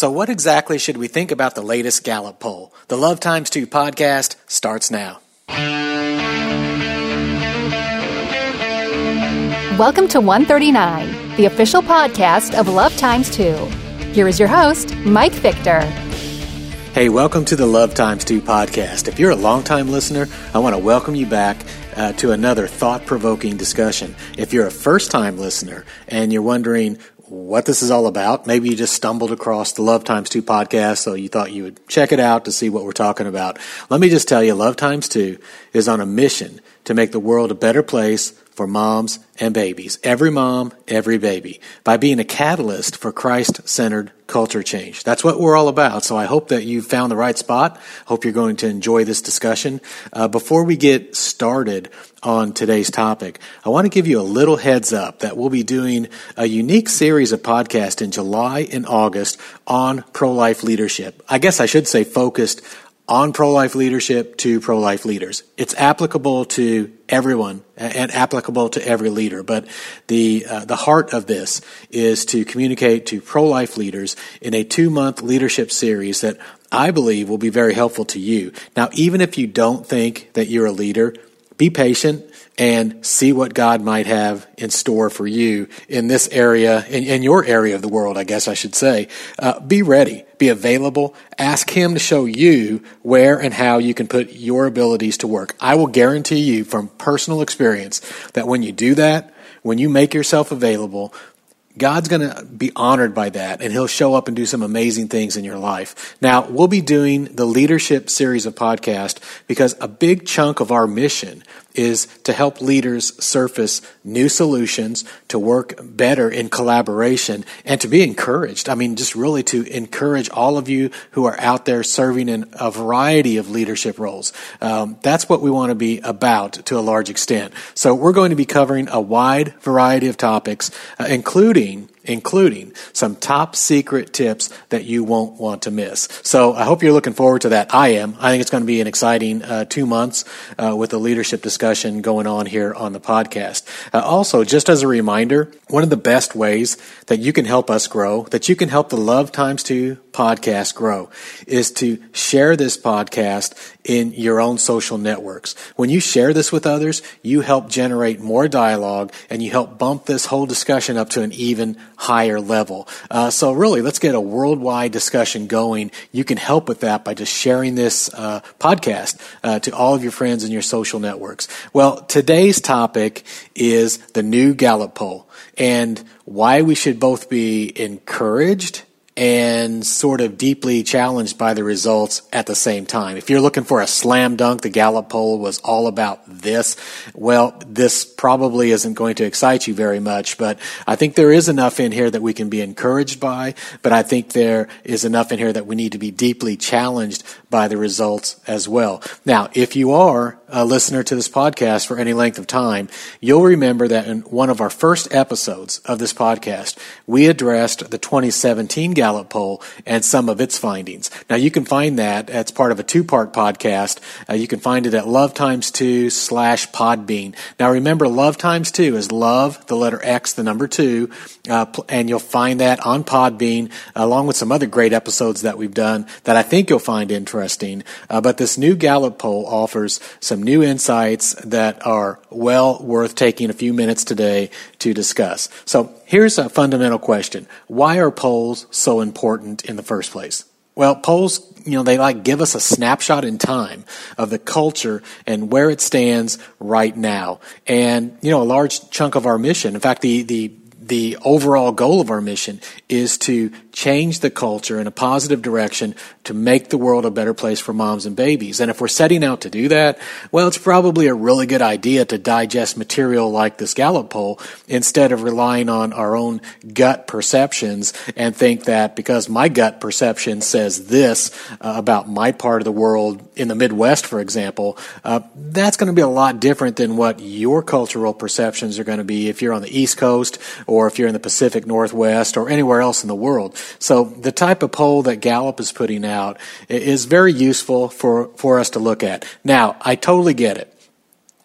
So, what exactly should we think about the latest Gallup poll? The Love Times 2 podcast starts now. Welcome to 139, the official podcast of Love Times 2. Here is your host, Mike Fichter. Hey, welcome to the Love Times 2 podcast. If you're a longtime listener, I want to welcome you back uh, to another thought provoking discussion. If you're a first time listener and you're wondering what this is all about, maybe you just stumbled across the Love Times 2 podcast, so you thought you would check it out to see what we're talking about. Let me just tell you, Love Times 2 is on a mission to make the world a better place for moms and babies. Every mom, every baby. By being a catalyst for Christ centered culture change. That's what we're all about. So I hope that you've found the right spot. Hope you're going to enjoy this discussion. Uh, before we get started on today's topic, I want to give you a little heads up that we'll be doing a unique series of podcasts in July and August on pro life leadership. I guess I should say focused on pro-life leadership to pro-life leaders. It's applicable to everyone and applicable to every leader. But the uh, the heart of this is to communicate to pro-life leaders in a two month leadership series that I believe will be very helpful to you. Now, even if you don't think that you're a leader, be patient and see what God might have in store for you in this area, in, in your area of the world, I guess I should say. Uh, be ready, be available, ask Him to show you where and how you can put your abilities to work. I will guarantee you from personal experience that when you do that, when you make yourself available, God's going to be honored by that and he'll show up and do some amazing things in your life. Now, we'll be doing the leadership series of podcast because a big chunk of our mission is to help leaders surface new solutions, to work better in collaboration, and to be encouraged. I mean, just really to encourage all of you who are out there serving in a variety of leadership roles. Um, that's what we want to be about to a large extent. So we're going to be covering a wide variety of topics, uh, including including some top secret tips that you won't want to miss. So I hope you're looking forward to that. I am. I think it's going to be an exciting uh, two months uh, with the leadership discussion going on here on the podcast. Uh, also, just as a reminder, one of the best ways that you can help us grow, that you can help the Love Times 2 podcast grow, is to share this podcast in your own social networks. When you share this with others, you help generate more dialogue and you help bump this whole discussion up to an even higher level. Uh, so really, let's get a worldwide discussion going. You can help with that by just sharing this uh, podcast uh, to all of your friends in your social networks. Well, today's topic is the new Gallup poll and why we should both be encouraged and sort of deeply challenged by the results at the same time. If you're looking for a slam dunk, the Gallup poll was all about this. Well, this probably isn't going to excite you very much, but I think there is enough in here that we can be encouraged by, but I think there is enough in here that we need to be deeply challenged by the results as well. Now, if you are a listener to this podcast for any length of time, you'll remember that in one of our first episodes of this podcast, we addressed the 2017 Gallup poll and some of its findings. Now, you can find that as part of a two-part podcast. Uh, you can find it at love times two slash podbean. Now, remember, love times two is love, the letter X, the number two, uh, and you'll find that on Podbean, along with some other great episodes that we've done that I think you'll find interesting. Uh, but this new Gallup poll offers some some new insights that are well worth taking a few minutes today to discuss. So here's a fundamental question. Why are polls so important in the first place? Well, polls, you know, they like give us a snapshot in time of the culture and where it stands right now. And, you know, a large chunk of our mission, in fact, the, the, the overall goal of our mission is to change the culture in a positive direction to make the world a better place for moms and babies. And if we're setting out to do that, well, it's probably a really good idea to digest material like this Gallup poll instead of relying on our own gut perceptions and think that because my gut perception says this uh, about my part of the world in the Midwest, for example, uh, that's going to be a lot different than what your cultural perceptions are going to be if you're on the East Coast or if you're in the Pacific Northwest or anywhere else in the world. So the type of poll that Gallup is putting out is very useful for, for us to look at. Now, I totally get it.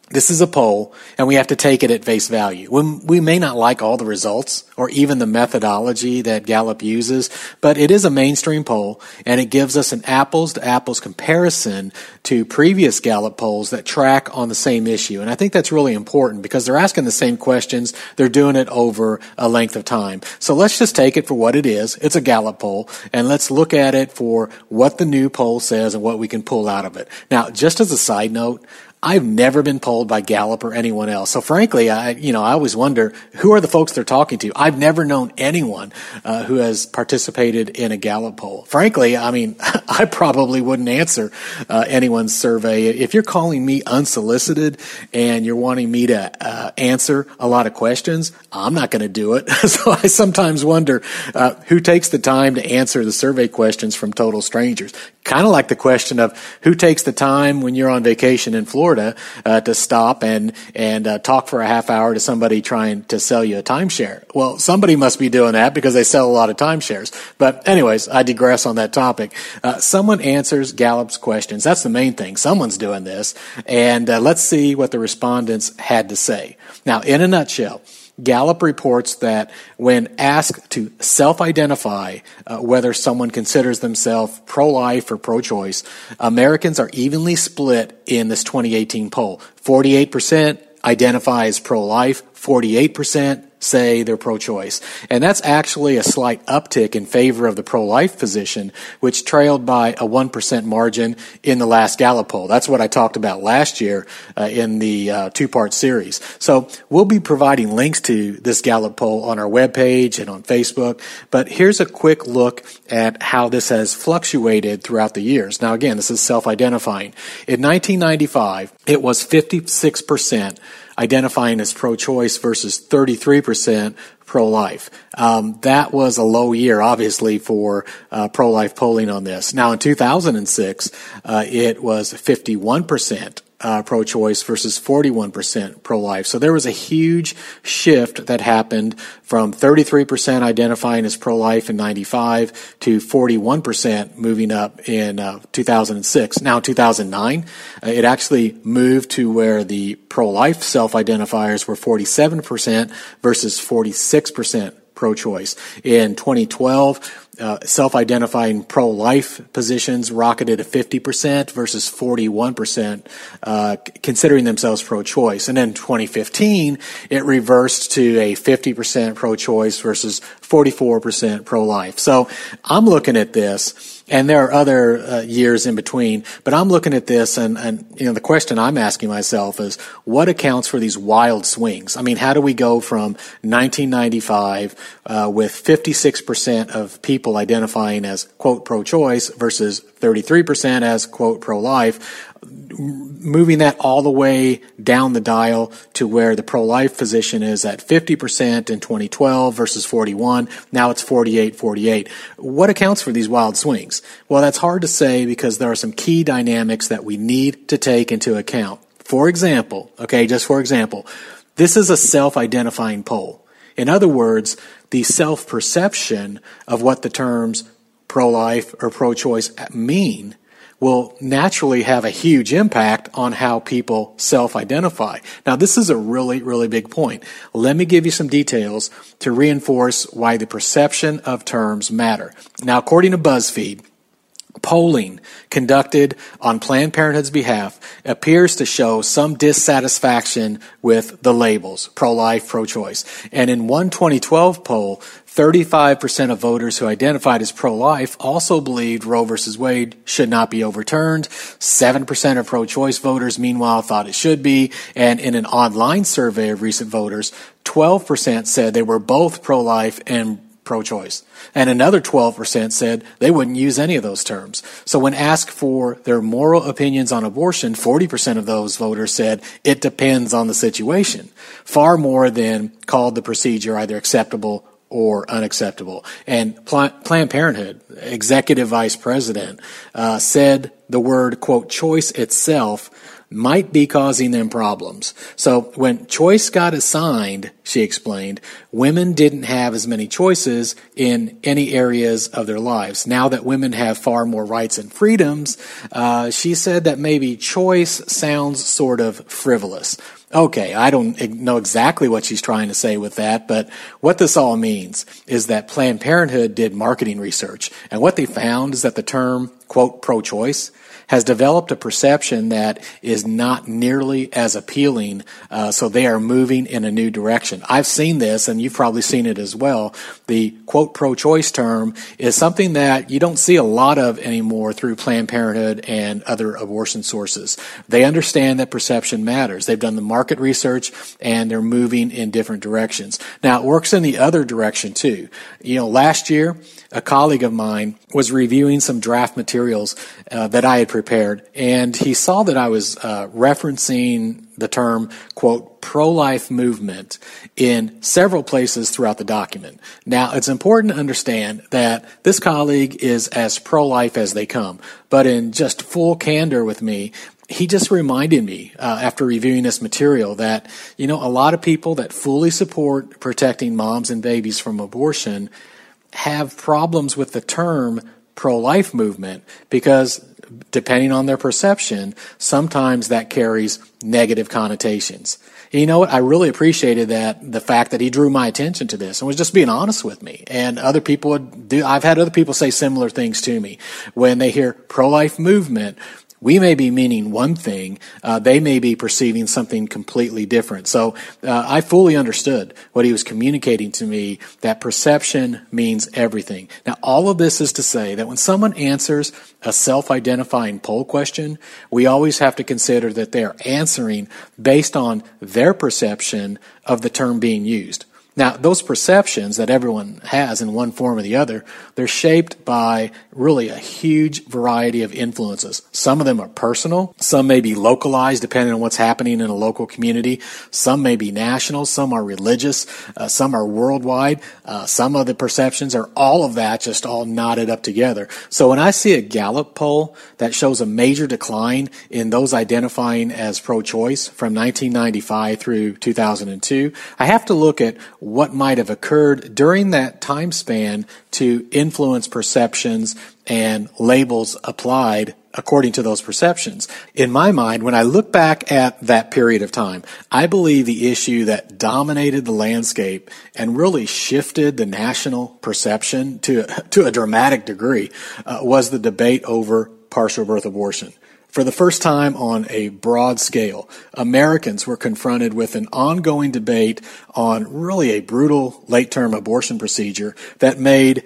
This is a poll, and we have to take it at face value. We may not like all the results or even the methodology that Gallup uses, but it is a mainstream poll, and it gives us an apples to apples comparison to previous Gallup polls that track on the same issue. And I think that's really important because they're asking the same questions, they're doing it over a length of time. So let's just take it for what it is. It's a Gallup poll, and let's look at it for what the new poll says and what we can pull out of it. Now, just as a side note, I've never been polled by Gallup or anyone else. So frankly, I, you know, I always wonder who are the folks they're talking to. I've never known anyone uh, who has participated in a Gallup poll. Frankly, I mean, I probably wouldn't answer uh, anyone's survey. If you're calling me unsolicited and you're wanting me to uh, answer a lot of questions, I'm not going to do it. so I sometimes wonder uh, who takes the time to answer the survey questions from total strangers. Kind of like the question of who takes the time when you're on vacation in Florida Florida uh, to stop and and uh, talk for a half hour to somebody trying to sell you a timeshare. Well, somebody must be doing that because they sell a lot of timeshares. But anyways, I digress on that topic. Uh, someone answers Gallup's questions. That's the main thing. Someone's doing this, and uh, let's see what the respondents had to say. Now, in a nutshell. Gallup reports that when asked to self identify uh, whether someone considers themselves pro life or pro choice, Americans are evenly split in this 2018 poll. 48% identify as pro life, 48% say they're pro-choice. And that's actually a slight uptick in favor of the pro-life position, which trailed by a 1% margin in the last Gallup poll. That's what I talked about last year uh, in the uh, two-part series. So we'll be providing links to this Gallup poll on our webpage and on Facebook. But here's a quick look at how this has fluctuated throughout the years. Now again, this is self-identifying. In 1995, it was 56% identifying as pro-choice versus 33% pro-life. Um, that was a low year, obviously, for uh, pro-life polling on this. Now, in 2006, uh, it was 51% uh, pro-choice versus 41% pro-life. So there was a huge shift that happened from 33% identifying as pro-life in 95 to 41% moving up in uh, 2006. Now, 2009, uh, it actually moved to where the pro-life self-identifiers were 47% versus 46% pro-choice. In 2012, uh, self-identifying pro-life positions rocketed to 50% versus 41% uh, considering themselves pro-choice. And then 2015, it reversed to a 50% pro-choice versus 44% pro-life. So I'm looking at this and there are other uh, years in between. But I'm looking at this, and, and you know, the question I'm asking myself is, what accounts for these wild swings? I mean, how do we go from 1995 uh, with 56% of people identifying as quote pro-choice versus 33% as quote pro-life? moving that all the way down the dial to where the pro-life position is at 50% in 2012 versus 41. Now it's 48, 48. What accounts for these wild swings? Well, that's hard to say because there are some key dynamics that we need to take into account. For example, okay, just for example, this is a self-identifying poll. In other words, the self-perception of what the terms pro-life or pro-choice mean will naturally have a huge impact on how people self-identify. Now, this is a really, really big point. Let me give you some details to reinforce why the perception of terms matter. Now, according to BuzzFeed, polling conducted on Planned Parenthood's behalf appears to show some dissatisfaction with the labels pro-life, pro-choice. And in one 2012 poll, 35% of voters who identified as pro-life also believed Roe versus Wade should not be overturned. 7% of pro-choice voters, meanwhile, thought it should be. And in an online survey of recent voters, 12% said they were both pro-life and pro-choice. And another 12% said they wouldn't use any of those terms. So when asked for their moral opinions on abortion, 40% of those voters said it depends on the situation. Far more than called the procedure either acceptable or unacceptable. And Planned Parenthood executive vice president uh, said the word quote choice itself might be causing them problems. So when choice got assigned, she explained, women didn't have as many choices in any areas of their lives. Now that women have far more rights and freedoms, uh, she said that maybe choice sounds sort of frivolous. Okay, I don't know exactly what she's trying to say with that, but what this all means is that Planned Parenthood did marketing research, and what they found is that the term, quote, pro choice has developed a perception that is not nearly as appealing, uh, so they are moving in a new direction. I've seen this, and you've probably seen it as well. The quote pro choice term is something that you don't see a lot of anymore through Planned Parenthood and other abortion sources. They understand that perception matters. They've done the market research and they're moving in different directions. Now, it works in the other direction too. You know, last year, a colleague of mine was reviewing some draft materials uh, that I had prepared, and he saw that I was uh, referencing the term, quote, pro life movement in several places throughout the document. Now, it's important to understand that this colleague is as pro life as they come, but in just full candor with me, he just reminded me uh, after reviewing this material that, you know, a lot of people that fully support protecting moms and babies from abortion have problems with the term pro life movement because depending on their perception, sometimes that carries negative connotations. And you know what? I really appreciated that the fact that he drew my attention to this and was just being honest with me. And other people would do, I've had other people say similar things to me when they hear pro life movement we may be meaning one thing, uh, they may be perceiving something completely different. So uh, I fully understood what he was communicating to me that perception means everything. Now, all of this is to say that when someone answers a self identifying poll question, we always have to consider that they are answering based on their perception of the term being used. Now, those perceptions that everyone has in one form or the other, they're shaped by really a huge variety of influences. Some of them are personal. Some may be localized depending on what's happening in a local community. Some may be national. Some are religious. Uh, some are worldwide. Uh, some of the perceptions are all of that just all knotted up together. So when I see a Gallup poll that shows a major decline in those identifying as pro-choice from 1995 through 2002, I have to look at what might have occurred during that time span to influence perceptions and labels applied according to those perceptions. In my mind, when I look back at that period of time, I believe the issue that dominated the landscape and really shifted the national perception to, to a dramatic degree uh, was the debate over partial birth abortion. For the first time on a broad scale, Americans were confronted with an ongoing debate on really a brutal late term abortion procedure that made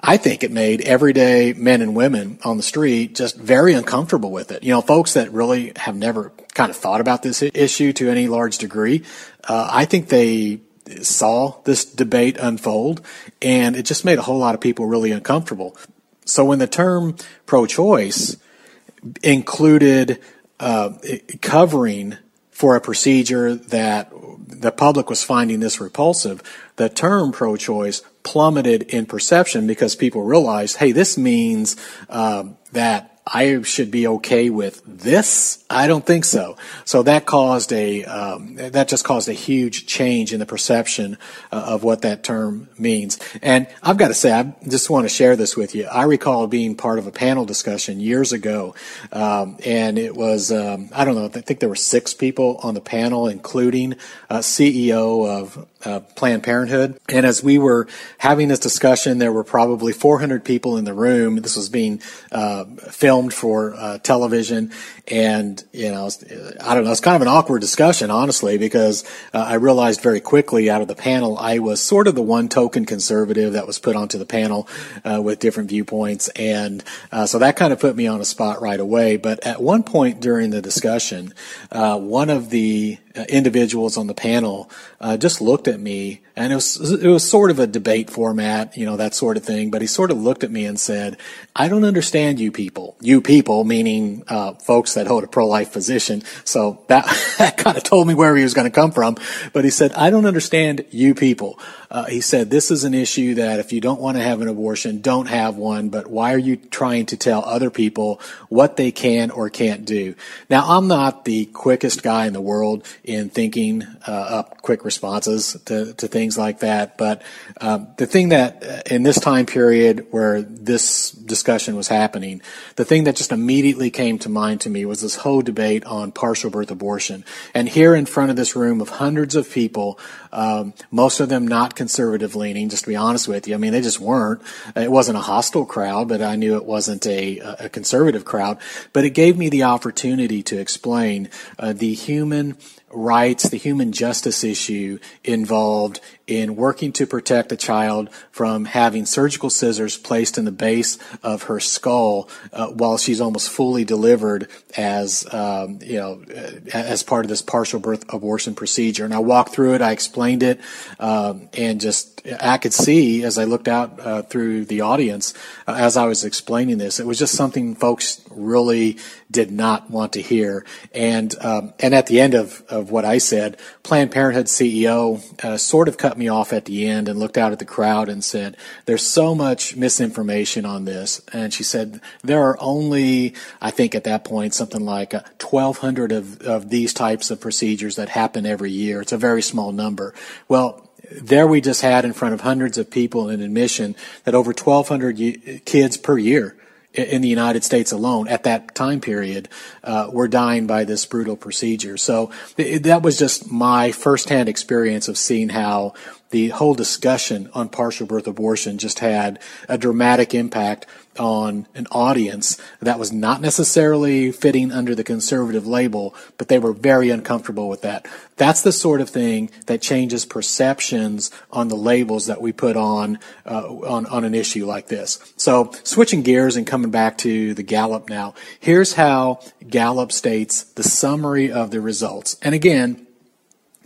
I think it made everyday men and women on the street just very uncomfortable with it. You know, folks that really have never kind of thought about this issue to any large degree, uh, I think they saw this debate unfold and it just made a whole lot of people really uncomfortable. So when the term pro choice included uh, covering for a procedure that the public was finding this repulsive, the term pro choice plummeted in perception because people realized, hey, this means um, that I should be okay with this? I don't think so. So that caused a um, that just caused a huge change in the perception uh, of what that term means. And I've got to say, I just want to share this with you. I recall being part of a panel discussion years ago, um, and it was um, I don't know. I think there were six people on the panel, including a CEO of uh, Planned Parenthood. And as we were having this discussion, there were probably 400 people in the room. This was being uh, filmed for uh, television, and you know, I don't know. It's kind of an awkward discussion, honestly, because uh, I realized very quickly out of the panel I was sort of the one token conservative that was put onto the panel uh, with different viewpoints, and uh, so that kind of put me on a spot right away. But at one point during the discussion, one of the individuals on the panel uh, just looked at me, and it was it was sort of a debate format, you know, that sort of thing. But he sort of looked at me and said, "I don't understand you people. You people, meaning uh, folks that hold a pro life position." So that that kind of told me where he was going to come from. But he said, "I don't understand you people." Uh, he said, "This is an issue that if you don't want to have an abortion, don't have one. But why are you trying to tell other people what they can or can't do?" Now, I'm not the quickest guy in the world in thinking uh, up quick responses to, to things like that. But um, the thing that uh, in this time period where this discussion was happening, the thing that just immediately came to mind to me was this whole debate on partial birth abortion. And here in front of this room of hundreds of people, um, most of them not conservative leaning, just to be honest with you. I mean, they just weren't. It wasn't a hostile crowd, but I knew it wasn't a, a conservative crowd. But it gave me the opportunity to explain uh, the human rights, the human justice issue involved in working to protect a child from having surgical scissors placed in the base of her skull uh, while she's almost fully delivered as um, you know as part of this partial birth abortion procedure. And I walked through it, I explained it, um, and just I could see as I looked out uh, through the audience uh, as I was explaining this, it was just something folks really did not want to hear. And um, and at the end of, of what I said, Planned Parenthood CEO uh, sort of cut me off at the end and looked out at the crowd and said, "There's so much misinformation on this." And she said, "There are only, I think at that point, something like 1,200 uh, of of these types of procedures that happen every year. It's a very small number." Well there we just had in front of hundreds of people an admission that over 1,200 kids per year in the United States alone at that time period uh, were dying by this brutal procedure. So that was just my firsthand experience of seeing how the whole discussion on partial birth abortion just had a dramatic impact on an audience that was not necessarily fitting under the conservative label, but they were very uncomfortable with that. That's the sort of thing that changes perceptions on the labels that we put on uh, on on an issue like this. So, switching gears and coming back to the Gallup now. Here's how Gallup states the summary of the results. And again,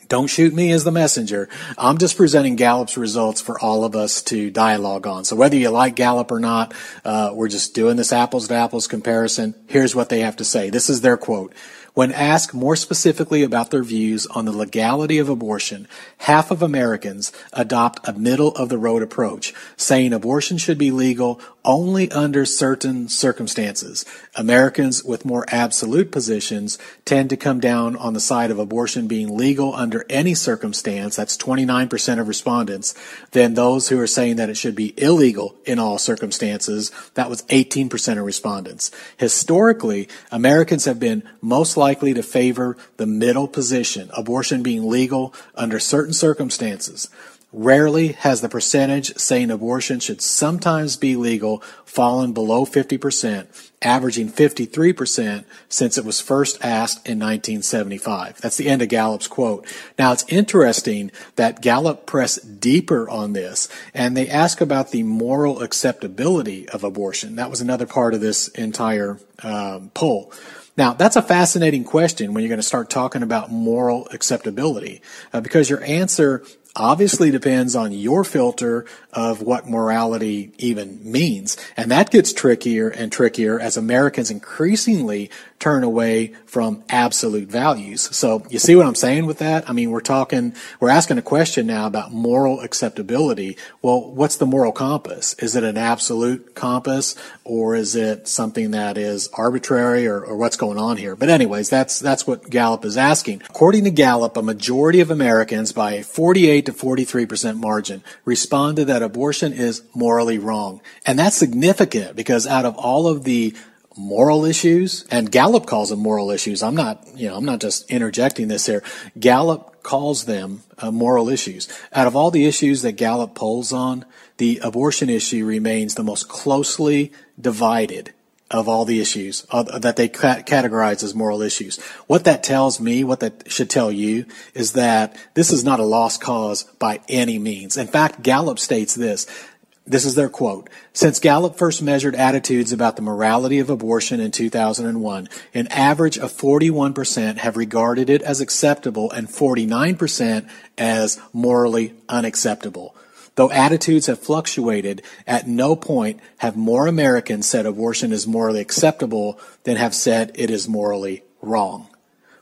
don't shoot me as the messenger. I'm just presenting Gallup's results for all of us to dialogue on. So whether you like Gallup or not, uh, we're just doing this apples to apples comparison. Here's what they have to say. This is their quote. When asked more specifically about their views on the legality of abortion, half of Americans adopt a middle of the road approach, saying abortion should be legal only under certain circumstances. Americans with more absolute positions tend to come down on the side of abortion being legal under any circumstance, that's 29% of respondents, than those who are saying that it should be illegal in all circumstances, that was 18% of respondents. Historically, Americans have been most likely to favor the middle position, abortion being legal under certain circumstances. Rarely has the percentage saying abortion should sometimes be legal fallen below 50%, averaging 53% since it was first asked in 1975. That's the end of Gallup's quote. Now it's interesting that Gallup pressed deeper on this and they ask about the moral acceptability of abortion. That was another part of this entire um, poll. Now, that's a fascinating question when you're going to start talking about moral acceptability, uh, because your answer obviously depends on your filter of what morality even means. And that gets trickier and trickier as Americans increasingly turn away from absolute values. So you see what I'm saying with that? I mean, we're talking, we're asking a question now about moral acceptability. Well, what's the moral compass? Is it an absolute compass or is it something that is arbitrary or, or what's going on here? But anyways, that's, that's what Gallup is asking. According to Gallup, a majority of Americans by a 48 to 43% margin responded that abortion is morally wrong. And that's significant because out of all of the moral issues, and Gallup calls them moral issues. I'm not, you know, I'm not just interjecting this here. Gallup calls them uh, moral issues. Out of all the issues that Gallup polls on, the abortion issue remains the most closely divided of all the issues uh, that they ca- categorize as moral issues. What that tells me, what that should tell you, is that this is not a lost cause by any means. In fact, Gallup states this. This is their quote. Since Gallup first measured attitudes about the morality of abortion in 2001, an average of 41% have regarded it as acceptable and 49% as morally unacceptable. Though attitudes have fluctuated, at no point have more Americans said abortion is morally acceptable than have said it is morally wrong.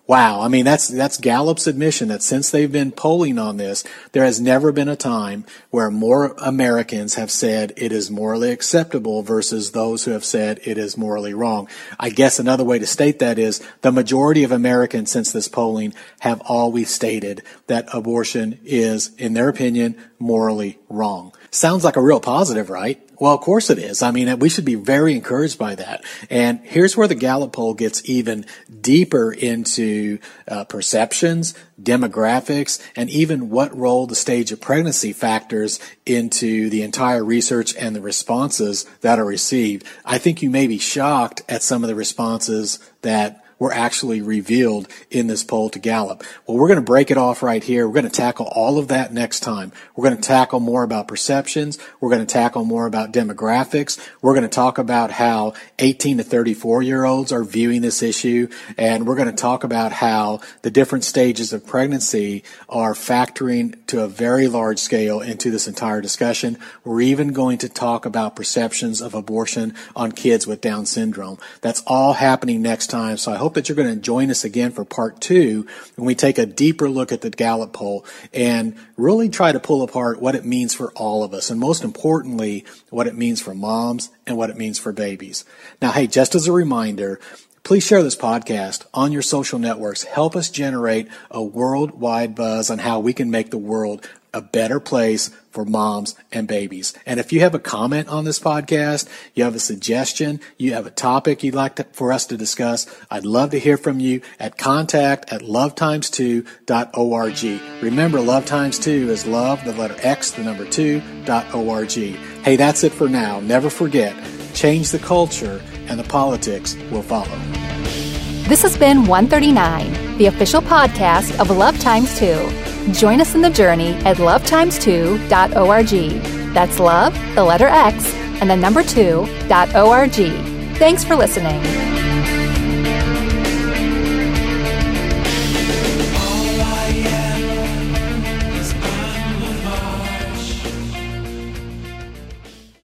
Wow. I mean, that's, that's Gallup's admission that since they've been polling on this, there has never been a time where more Americans have said it is morally acceptable versus those who have said it is morally wrong. I guess another way to state that is the majority of Americans since this polling have always stated that abortion is, in their opinion, morally wrong. Sounds like a real positive, right? Well, of course it is. I mean, we should be very encouraged by that. And here's where the Gallup poll gets even deeper into uh, perceptions, demographics, and even what role the stage of pregnancy factors into the entire research and the responses that are received. I think you may be shocked at some of the responses that were actually revealed in this poll to Gallup. Well, we're going to break it off right here. We're going to tackle all of that next time. We're going to tackle more about perceptions. We're going to tackle more about demographics. We're going to talk about how 18 to 34 year olds are viewing this issue. And we're going to talk about how the different stages of pregnancy are factoring to a very large scale into this entire discussion. We're even going to talk about perceptions of abortion on kids with Down syndrome. That's all happening next time. So I hope that you're going to join us again for part two when we take a deeper look at the Gallup poll and really try to pull apart what it means for all of us. And most importantly, what it means for moms and what it means for babies. Now, hey, just as a reminder, Please share this podcast on your social networks. Help us generate a worldwide buzz on how we can make the world a better place for moms and babies. And if you have a comment on this podcast, you have a suggestion, you have a topic you'd like to, for us to discuss, I'd love to hear from you at contact at lovetimes2.org. Remember, love times two is love, the letter X, the number two, org. Hey, that's it for now. Never forget, change the culture and the politics will follow. This has been 139, the official podcast of Love Times 2. Join us in the journey at lovetimes2.org. That's love, the letter X, and the number 2.org. Thanks for listening.